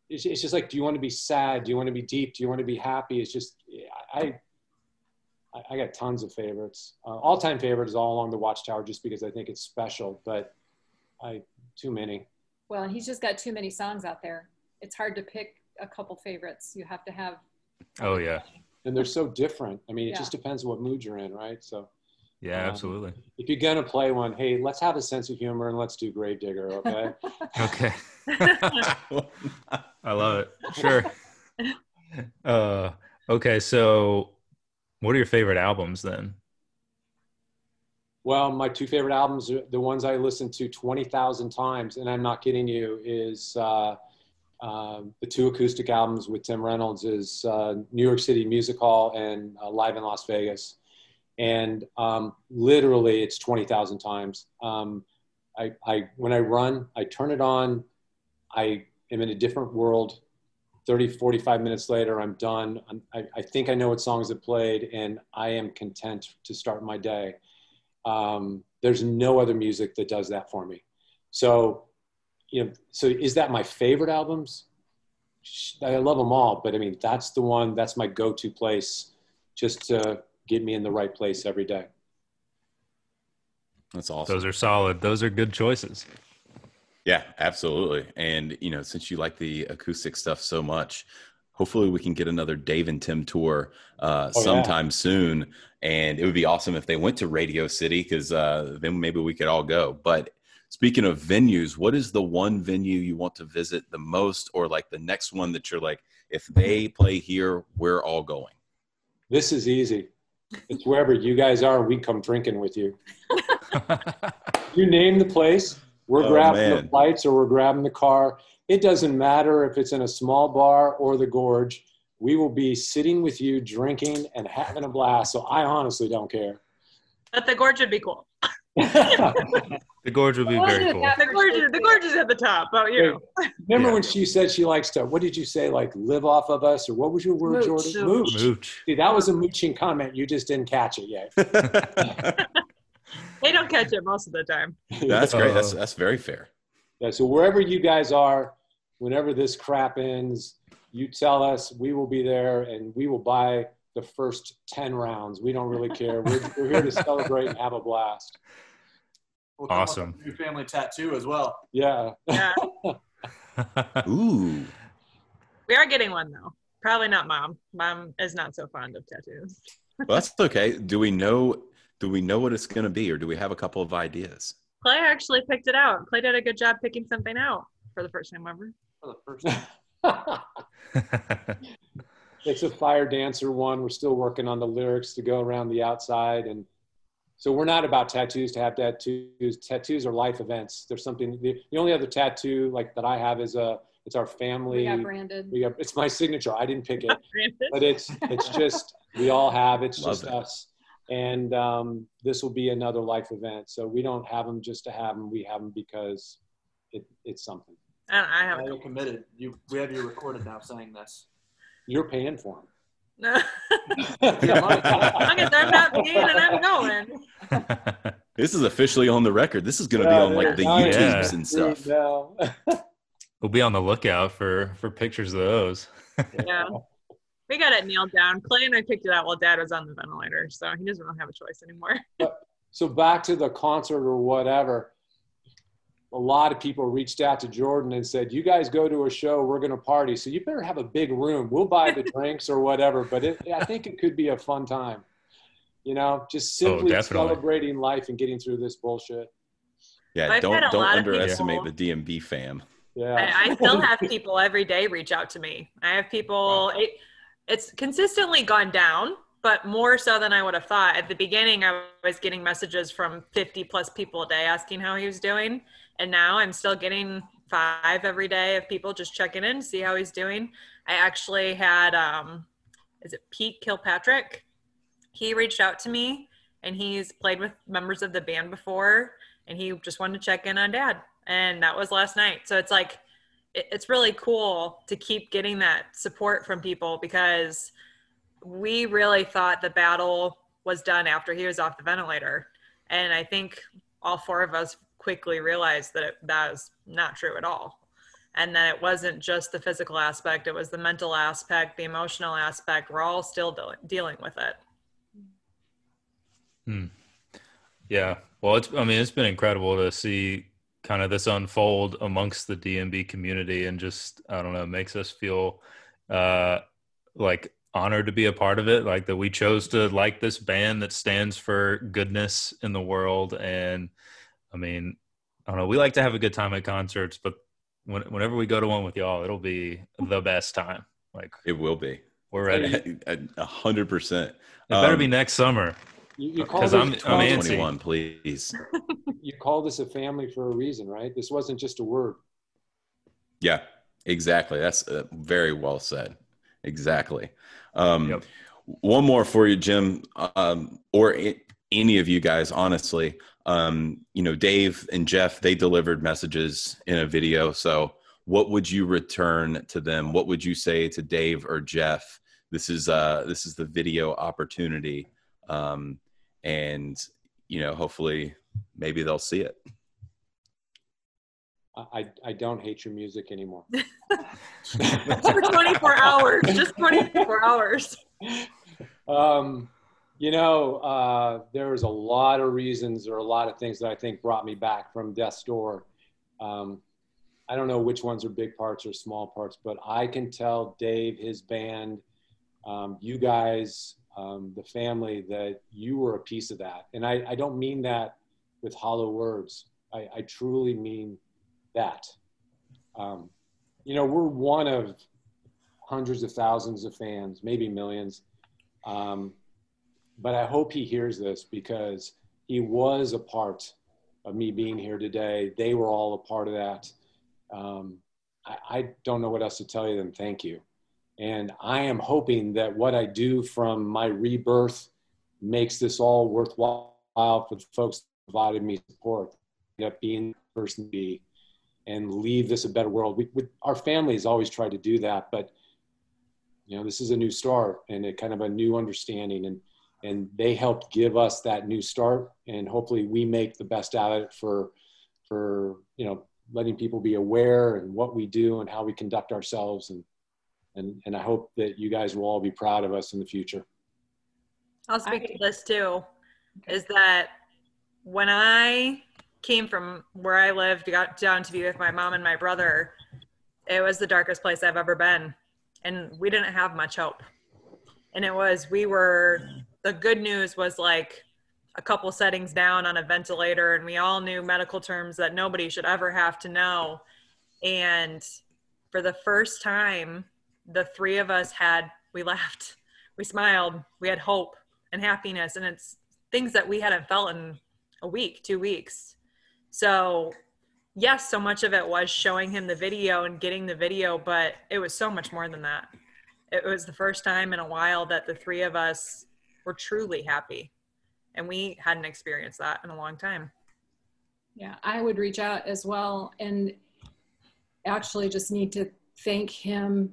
it's, it's just like, do you want to be sad? Do you want to be deep? Do you want to be happy? It's just, I, I, I got tons of favorites. Uh, all time favorite is all along the Watchtower just because I think it's special, but I, too many. Well, he's just got too many songs out there. It's hard to pick a couple favorites. You have to have. oh yeah. and they're so different. I mean, it Yeah. just depends what mood you're in, right? So Yeah, Um, absolutely. if you're gonna play one, hey, let's have a sense of humor and let's do Gravedigger, okay? <laughs> Okay. <laughs> I love it. Sure. <laughs> Uh, okay, so what are your favorite albums then? Well, my two favorite albums, the ones I listened to 20,000 times, and I'm not kidding you, is uh, um, the two acoustic albums with Tim Reynolds is uh, New York City Music Hall and uh, Live in Las Vegas. And um, literally, it's 20,000 times. Um, I, I, when I run, I turn it on. I am in a different world. 30, 45 minutes later, I'm done. I'm, I, I think I know what songs have played, and I am content to start my day. Um, there's no other music that does that for me. So, you know, so is that my favorite albums? I love them all, but I mean, that's the one, that's my go to place just to get me in the right place every day. That's awesome. Those are solid. Those are good choices. Yeah, absolutely. And you know, since you like the acoustic stuff so much, hopefully we can get another Dave and Tim tour uh, Oh, yeah. sometime soon. And it would be awesome if they went to Radio City because uh, then maybe we could all go. But speaking of venues, what is the one venue you want to visit the most, or like the next one that you're like, if they play here, we're all going? This is easy. It's wherever you guys are, we come drinking with you. <laughs> You name the place, we're Oh, grabbing the man. flights or we're grabbing the car. It doesn't matter if it's in a small bar or the gorge. We will be sitting with you, drinking and having a blast. So I honestly don't care. But the gorge would be cool. <laughs> the gorge would be Well, very cool. that- The gorge, is- the gorge is at the top. But you know, Remember Yeah. when she said she likes to, what did you say, like live off of us? Or what was your word, Mooch. Jordan? Mooch. Mooch. See, that was a mooching comment. You just didn't catch it yet. <laughs> they don't catch it most of the time. that's great. That's Uh, that's very fair. Yeah, so wherever you guys are, whenever this crap ends, you tell us. We will be there, and we will buy the first ten rounds. We don't really care. We're, we're here to celebrate and have a blast. We'll Awesome. a New family tattoo as well. Yeah, Yeah, <laughs> Ooh. we are getting one though. Probably not mom. Mom is not so fond of tattoos. Well, that's okay. Do we know? Do we know what it's going to be, or do we have a couple of ideas? Clay actually picked it out. Clay did a good job picking something out for the first time ever. For the first time. <laughs> it's a fire dancer one. We're still working on the lyrics to go around the outside, and so we're not about tattoos to have tattoos. Tattoos are life events. There's something. The, the only other tattoo like that I have is a. It's our family. We got branded. we got, it's my signature. I didn't pick it. <laughs> But it's it's just we all have it's Love just it. us and um, this will be another life event so we don't have them just to have them we have them because it, it's something And I Now have you're committed. You, we have you recorded now saying this. you're paying for no. them <laughs> Yeah, Mike. As long as I'm not paying and I'm going. <laughs> This is officially on the record. This is going to be on like the yeah. YouTubes and stuff. No. <laughs> we'll be on the lookout for for pictures of those. Yeah. We got it nailed down. Clay and I picked it out while dad was on the ventilator, so he doesn't really have a choice anymore. <laughs> so back to the concert or whatever a lot of people reached out to jordan and said you guys go to a show we're going to party so you better have a big room we'll buy the <laughs> drinks or whatever but it, i think it could be a fun time you know just Oh, simply definitely. celebrating life and getting through this bullshit Yeah, I've don't don't underestimate people- the DMB fam. yeah I, I still <laughs> have people every day reach out to me. I have people. It, it's consistently gone down, but more so than I would have thought. At the beginning, I was getting messages from 50 plus people a day asking how he was doing, and now I'm still getting five every day of people just checking in, see how he's doing. I actually had, um, is it Pete Kilpatrick? He reached out to me, and he's played with members of the band before, and he just wanted to check in on Dad, and that was last night. So it's like it's really cool to keep getting that support from people because we really thought the battle was done after he was off the ventilator and i think all four of us quickly realized that it, was not true at all and that it wasn't just the physical aspect it was the mental aspect the emotional aspect we're all still deal- dealing with it Hmm. Yeah. Well, it's I mean it's been incredible to see kind of this unfold amongst the DMB community and just I don't know, makes us feel uh like honored to be a part of it. Like that we chose to like this band that stands for goodness in the world. And I mean, I don't know. We like to have a good time at concerts, but when, whenever we go to one with y'all, it'll be the best time. Like It will be. we're ready. A hundred percent. It better be Um, next summer. You, you called Because it I'm- I'm 21, please. <laughs> you called us a family for a reason, right? This wasn't just a word. Yeah, exactly. That's uh, very well said. Exactly. Um, Yep. One more for you, Jim, um, or i any of you guys. Honestly, um, you know, Dave and Jeff, they delivered messages in a video. So, what would you return to them? What would you say to Dave or Jeff? This is uh, this is the video opportunity, um, and you know, hopefully, maybe they'll see it. I, I, I don't hate your music anymore. <laughs> For 24 hours, just 24 hours. Um, you know, uh, there was a lot of reasons or a lot of things that I think brought me back from death's door. Um, I don't know which ones are big parts or small parts, but I can tell Dave, his band, um, you guys, um, the family, that you were a piece of that. And I, I don't mean that with hollow words. I, I truly mean that. Um, you know, we're one of hundreds of thousands of fans, maybe millions. Um, but I hope he hears this because he was a part of me being here today. They were all a part of that. Um, I, I don't know what else to tell you than thank you. And I am hoping that what I do from my rebirth makes this all worthwhile for the folks that provided me support, end up being the person to be, and leave this a better world. We, we, our families always try to do that, but you know, this is a new start and a kind of a new understanding, and and they helped give us that new start, and hopefully we make the best out of it for for you know letting people be aware and what we do and how we conduct ourselves and and and I hope that you guys will all be proud of us in the future. I'll speak to this too. Is that when I came from where I lived, got down to be with my mom and my brother, it was the darkest place I've ever been. And we didn't have much hope. And it was, we were, the good news was like a couple settings down on a ventilator, and we all knew medical terms that nobody should ever have to know. And for the first time, the three of us had, we laughed, <laughs> we smiled, we had hope and happiness. And it's things that we hadn't felt in a week, two weeks. So, yes, so much of it was showing him the video and getting the video, but it was so much more than that. It was the first time in a while that the three of us were truly happy. And we hadn't experienced that in a long time. Yeah, I would reach out as well and actually just need to thank him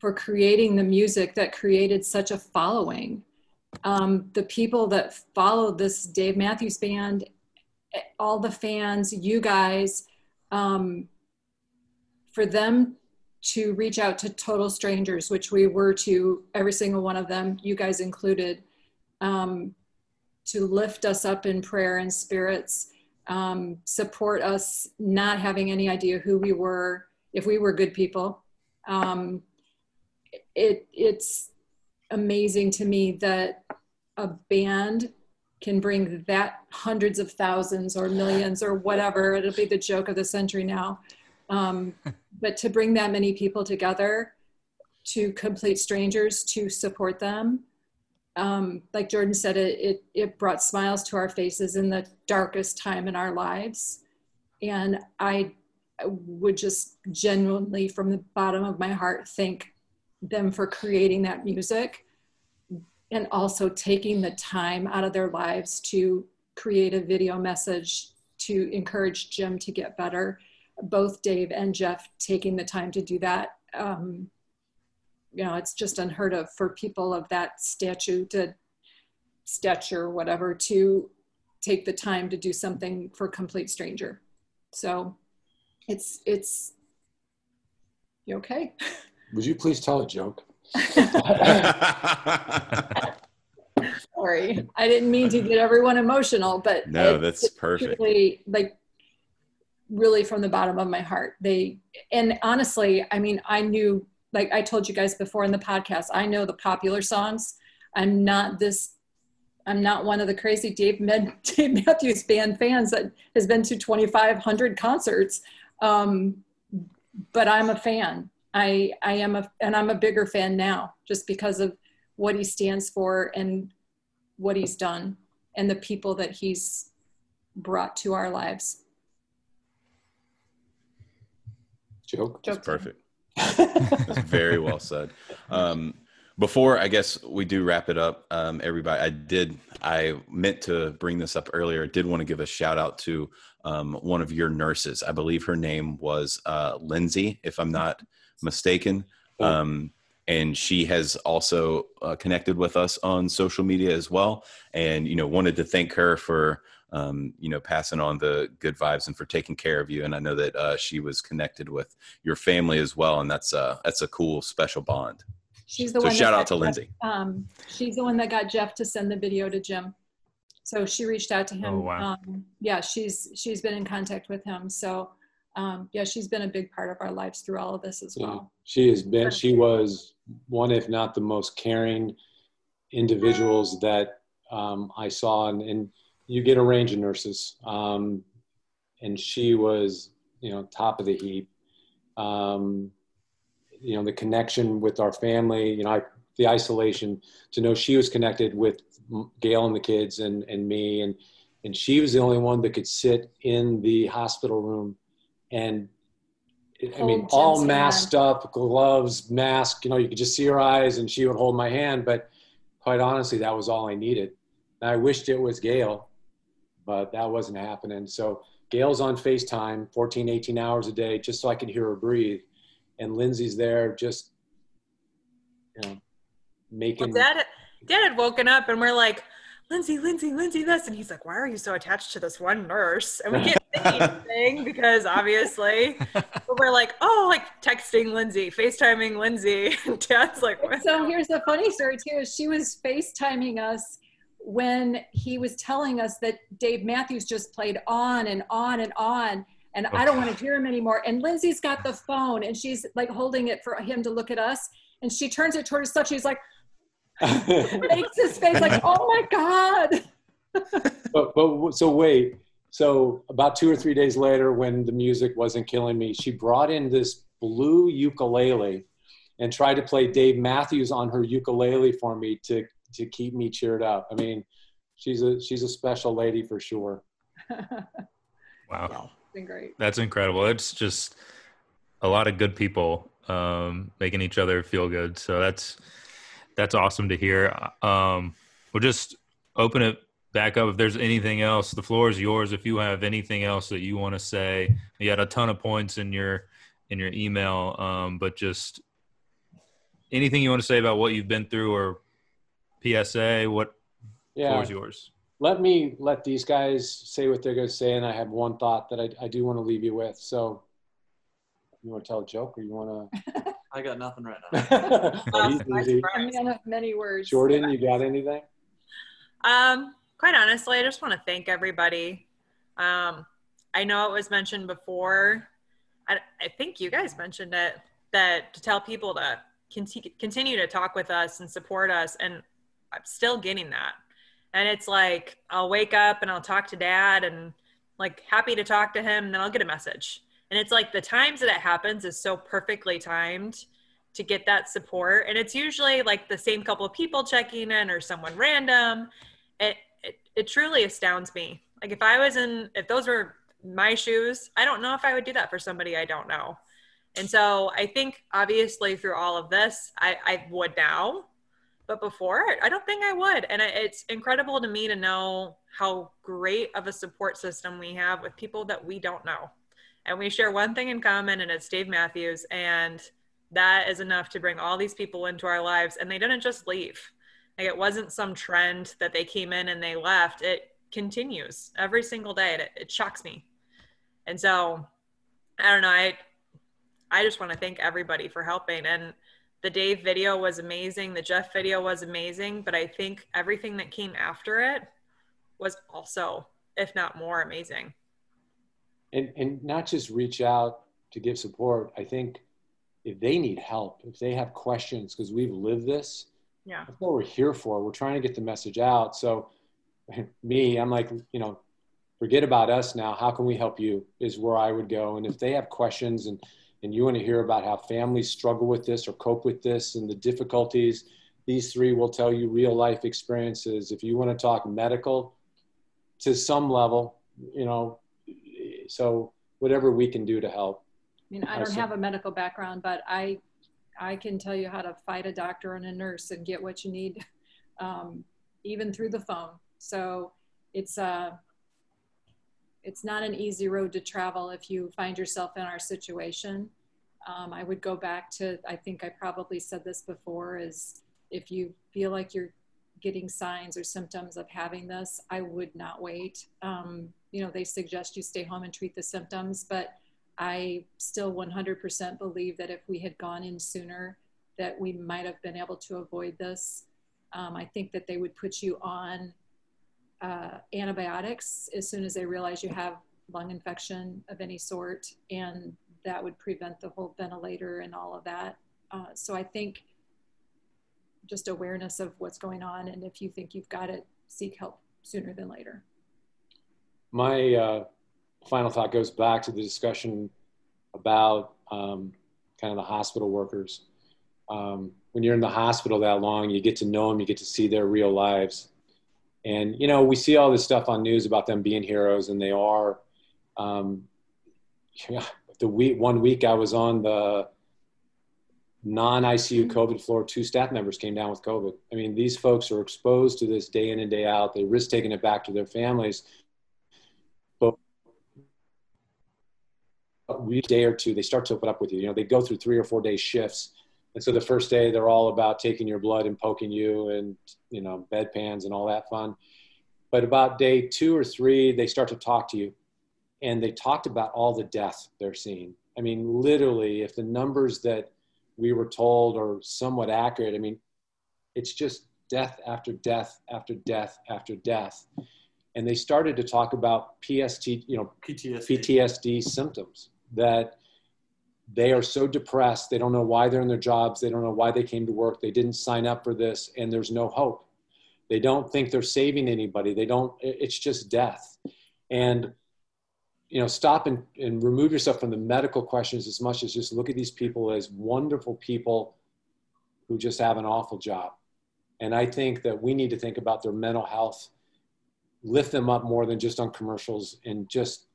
for creating the music that created such a following. Um, the people that followed this Dave Matthews Band, all the fans, you guys, um, for them to reach out to total strangers, which we were to every single one of them, you guys included, um, to lift us up in prayer and spirits um, support us not having any idea who we were if we were good people um, it it's amazing to me that a band can bring that hundreds of thousands or millions or whatever it'll be the joke of the century now um, <laughs> but to bring that many people together to complete strangers to support them um, like Jordan said, it, it, it brought smiles to our faces in the darkest time in our lives. And I, would just genuinely, from the bottom of my heart, thank them for creating that music and also taking the time out of their lives to create a video message to encourage Jim to get better. Both Dave and Jeff taking the time to do that. Um, you know, it's just unheard of for people of that statue to stature, whatever, to take the time to do something for a complete stranger. So it's, it's, you okay? <laughs> Would you please tell a joke? <laughs> Sorry, I didn't mean to get everyone emotional, but no, it- that's perfect. truly, like really from the bottom of my heart. They and honestly, I mean, I knew like I told you guys before in the podcast, I know the popular songs. I'm not this. I'm not one of the crazy Dave, Med, <laughs> Dave Matthews Band fans that has been to 2,500 concerts. Um, but I'm a fan. I I am a and I'm a bigger fan now just because of what he stands for and what he's done and the people that he's brought to our lives. Joke. That's perfect. That's very well said. Um, before I guess we do wrap it up, um, everybody, I did, I meant to bring this up earlier. I did want to give a shout out to um, one of your nurses. I believe her name was uh, Lindsay, if I'm not mistaken. Um, and she has also uh, connected with us on social media as well. And, you know, wanted to thank her for um, you know, passing on the good vibes and for taking care of you. And I know that uh, she was connected with your family as well, and that's uh, that's a cool special bond. She's the so one. shout out to Jeff, Lindsay. Um, she's the one that got Jeff to send the video to Jim. So she reached out to him. Oh, wow. um, yeah, she's she's been in contact with him. So um, yeah, she's been a big part of our lives through all of this as Yeah. well. She has been, she was one, if not the most caring individuals that um, I saw. And, and you get a range of nurses. Um, and she was, you know, top of the heap. Um, you know, the connection with our family, you know, I, the isolation to know she was connected with Gail and the kids and, and me. And, and she was the only one that could sit in the hospital room and I mean, all masked up, gloves, mask, you know, you could just see her eyes and she would hold my hand. But quite honestly, that was all I needed. And I wished it was Gail, but that wasn't happening. So Gail's on FaceTime 14, 18 hours a day just so I could hear her breathe. And Lindsay's there just, you know, Well, making. dad, dad had woken up and we're like, Lindsay, Lindsay, Lindsay, this. And he's like, why are you so attached to this one nurse? And we can't say anything because obviously, but we're like, oh, like texting Lindsay, FaceTiming Lindsay. <laughs> And dad's like, what? So here's the funny story too: is she was FaceTiming us when he was telling us that Dave Matthews just played on and on and on, and I don't want to hear him anymore. And Lindsay's got the phone, and she's like holding it for him to look at us, and she turns it towards us. She's like, <laughs> makes his face like, oh my god. but, but so wait so about two or three days later when the music wasn't killing me she brought in this blue ukulele and tried to play dave matthews on her ukulele for me to to keep me cheered up i mean she's a she's a special lady for sure <laughs> Wow. Been great. That's incredible. It's just a lot of good people um, making each other feel good. So that's that's awesome to hear. Um, we'll just open it back up. If there's anything else, the floor is yours. If you have anything else that you want to say, you had a ton of points in your in your email, um, but just anything you want to say about what you've been through or PSA. What yeah floor is yours? let me let these guys say what they're going to say and i have one thought that i, I do want to leave you with so you want to tell a joke or you want to <laughs> I got nothing right now. Um, my A surprise. man of many words. jordan you got anything Um, quite honestly, I just want to thank everybody. Um, I know it was mentioned before. I, I think you guys mentioned it that to tell people to conti- continue to talk with us and support us, and I'm still getting that. And it's like I'll wake up and I'll talk to dad and like happy to talk to him, and then I'll get a message. And it's like the times that it happens is so perfectly timed to get that support. And it's usually like the same couple of people checking in or someone random it, truly astounds me. Like if I was in if those were my shoes, I don't know if I would do that for somebody I don't know. And so I think obviously through all of this, I, I would now, but before I don't think I would. And it's incredible to me to know how great of a support system we have with people that we don't know. And we share one thing in common, and it's Dave Matthews. And that is enough to bring all these people into our lives. And they didn't just leave. Like it wasn't some trend that they came in and they left. It continues every single day. It, it shocks me. And so I don't know. I I just want to thank everybody for helping. And the Dave video was amazing. The Jeff video was amazing. But I think everything that came after it was also, if not more, amazing. and and not just reach out to give support i think if they need help, if they have questions, because we've lived this, Yeah. that's what we're here for. We're trying to get the message out. So, <laughs> me, I'm like, you know, forget about us now. How can we help you? Is where I would go. And if they have questions and and you want to hear about how families struggle with this or cope with this and the difficulties, these three will tell you real life experiences. If you want to talk medical, to some level, you know, so whatever we can do to help. I mean, I I don't have a medical background, but I, I can tell you how to fight a doctor and a nurse and get what you need, <laughs> um, even through the phone. So it's uh, it's not an easy road to travel if you find yourself in our situation. Um, I would go back to, I think I probably said this before, is if you feel like you're getting signs or symptoms of having this, I would not wait. Um, you know, they suggest you stay home and treat the symptoms, but I still 100% believe that if we had gone in sooner, that we might have been able to avoid this. Um, I think that they would put you on uh, antibiotics as soon as they realize you have lung infection of any sort, and that would prevent the whole ventilator and all of that. Uh, so I think just awareness of what's going on, and if you think you've got it, seek help sooner than later. My uh, final thought goes back to the discussion about um, kind of the hospital workers. Um, when you're in the hospital that long, you get to know them, you get to see their real lives. And, you know, we see all this stuff on news about them being heroes, and they are. Um, the week, one week I was on the non ICU COVID floor, two staff members came down with COVID. I mean, these folks are exposed to this day in and day out. They risk taking it back to their families. But a week, day or two, they start to open up with you. You know, they go through three or four day shifts. And so the first day, they're all about taking your blood and poking you and, you know, bedpans and all that fun. But about day two or three, they start to talk to you. And they talked about all the death they're seeing. I mean, literally, if the numbers that we were told are somewhat accurate, I mean, it's just death after death after death after death. And they started to talk about PST, you know, PTSD. PTSD symptoms that they are so depressed they don't know why they're in their jobs they don't know why they came to work they didn't sign up for this and there's no hope. They don't think they're saving anybody. They don't it's just death. And you know stop and, and remove yourself from the medical questions as much as just look at these people as wonderful people who just have an awful job. And i think that we need to think about their mental health lift them up more than just on commercials and just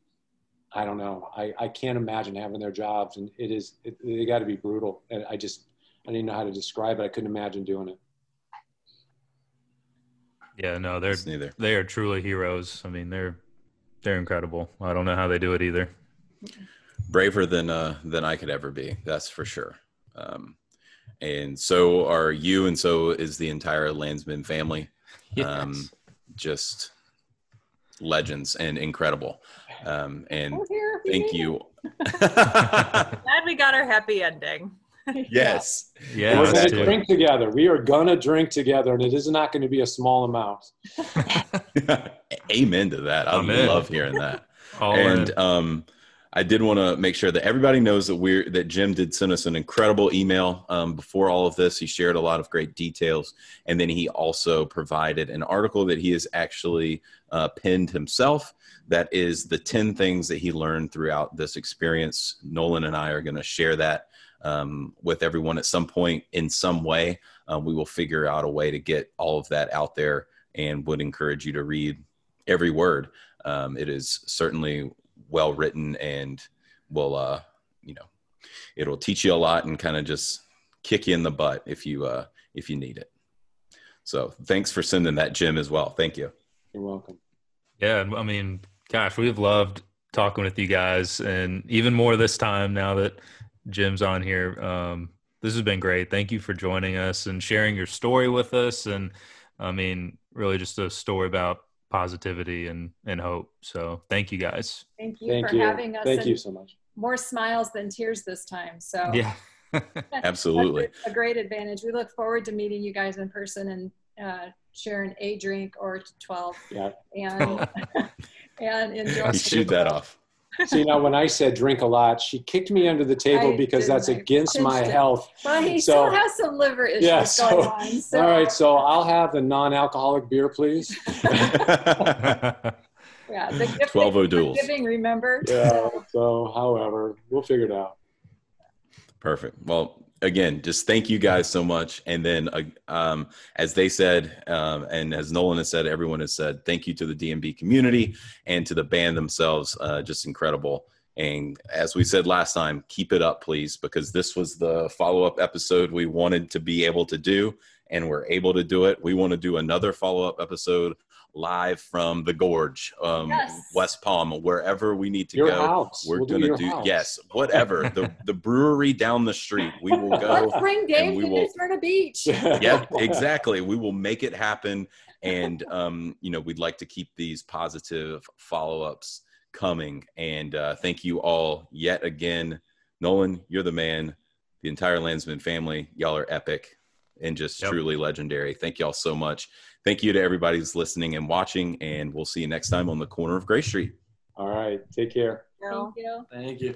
I don't know. I, I can't imagine having their jobs, and it is it, they got to be brutal. And I just I didn't know how to describe it. I couldn't imagine doing it. Yeah, no, they're neither. they are truly heroes. I mean, they're they're incredible. I don't know how they do it either. braver than uh, than I could ever be. That's for sure. Um, and so are you, and so is the entire Landsman family. <laughs> Um, just legends and incredible. Um, and here. thank you. <laughs> Glad we got our happy ending. <laughs> yes. yeah, We're going to drink together. We are going to drink together, and it is not going to be a small amount. <laughs> Amen to that. I Amen. love hearing that. All and in. um, I did want to make sure that everybody knows that we're that Jim did send us an incredible email um, before all of this. He shared a lot of great details, and then he also provided an article that he has actually uh, penned himself. That is the ten things that he learned throughout this experience. Nolan and I are going to share that um, with everyone at some point in some way. Um, we will figure out a way to get all of that out there, and would encourage you to read every word. Um, it is certainly well written and will uh you know it'll teach you a lot and kind of just kick you in the butt if you uh if you need it so thanks for sending that jim as well thank you You're welcome. Yeah, I mean, gosh, we've loved talking with you guys, and even more this time now that Jim's on here. Um, this has been great. Thank you for joining us and sharing your story with us. And I mean, really, just a story about positivity and and hope. So, thank you guys. Thank you Thank for you. having us. Thank you so much. More smiles than tears this time. So Yeah, <laughs> <laughs> absolutely a great advantage. We look forward to meeting you guys in person and uh, sharing a drink or 12 Yeah. and, <laughs> and enjoy. you shoot that off See now, when I said drink a lot, she kicked me under the table I because that's I against my it. health. Well, he So- still has some liver issues Yeah, so- going on. So. All right, so I'll have the non-alcoholic beer, please. <laughs> <laughs> yeah, the gift 12 O'Douls. Giving, remember? Yeah. So, however, we'll figure it out. Perfect. Well, again, just thank you guys so much. And then, uh, um, as they said, um, and as Nolan has said, everyone has said, thank you to the DMB community and to the band themselves. Uh, just incredible. And as we said last time, keep it up, please, because this was the follow up episode we wanted to be able to do, and we're able to do it. We want to do another follow up episode live from the Gorge, um, Yes. West Palm, wherever we need to Your go. house. We're We'll gonna your do, house. yes, whatever the the brewery down the street. We will <laughs> Let's go. bring Dave we to will- New Smyrna Beach. <laughs> yep, exactly. We will make it happen, and um, you know we'd like to keep these positive follow ups coming. And uh, thank you all yet again, Nolan. You're the man. The entire Landsman family, y'all are epic and just Yep. truly legendary. Thank y'all so much. Thank you to everybody who's listening and watching, and we'll see you next time on the corner of Grey Street. All right. Take care. Thank you. Thank you.